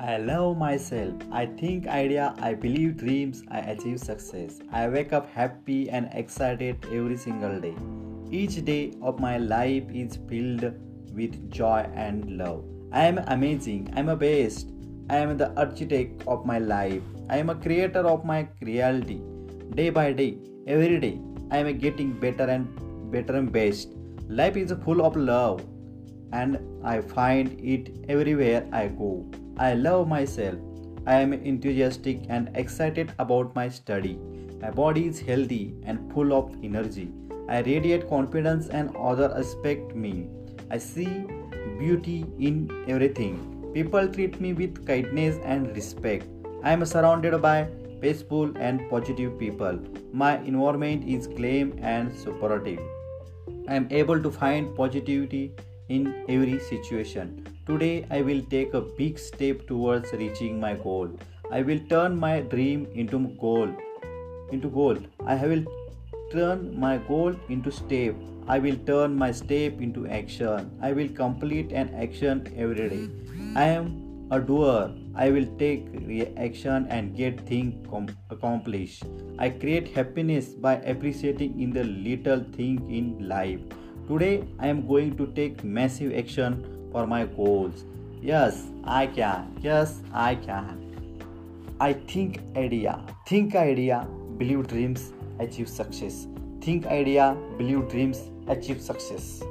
I love myself. I think idea, I believe dreams, I achieve success. I wake up happy and excited every single day. Each day of my life is filled with joy and love. I am amazing. I am a best. I am the architect of my life. I am a creator of my reality. Day by day, every day, I am getting better and better and best. Life is full of love and I find it everywhere I go. I love myself. I am enthusiastic and excited about my study. My body is healthy and full of energy. I radiate confidence and others respect me. I see beauty in everything. People treat me with kindness and respect. I am surrounded by peaceful and positive people. My environment is calm and supportive. I am able to find positivity in every situation. Today, I will take a big step towards reaching my goal. I will turn my dream into goal. Into goal. I will turn my goal into step. I will turn my step into action. I will complete an action every day. I am a doer. I will take action and get things com- accomplished. I create happiness by appreciating in the little thing in life. Today I am going to take massive action for my goals. Yes, I can. Yes, I can. I think idea. Think idea, believe dreams, achieve success. Think idea, believe dreams, achieve success.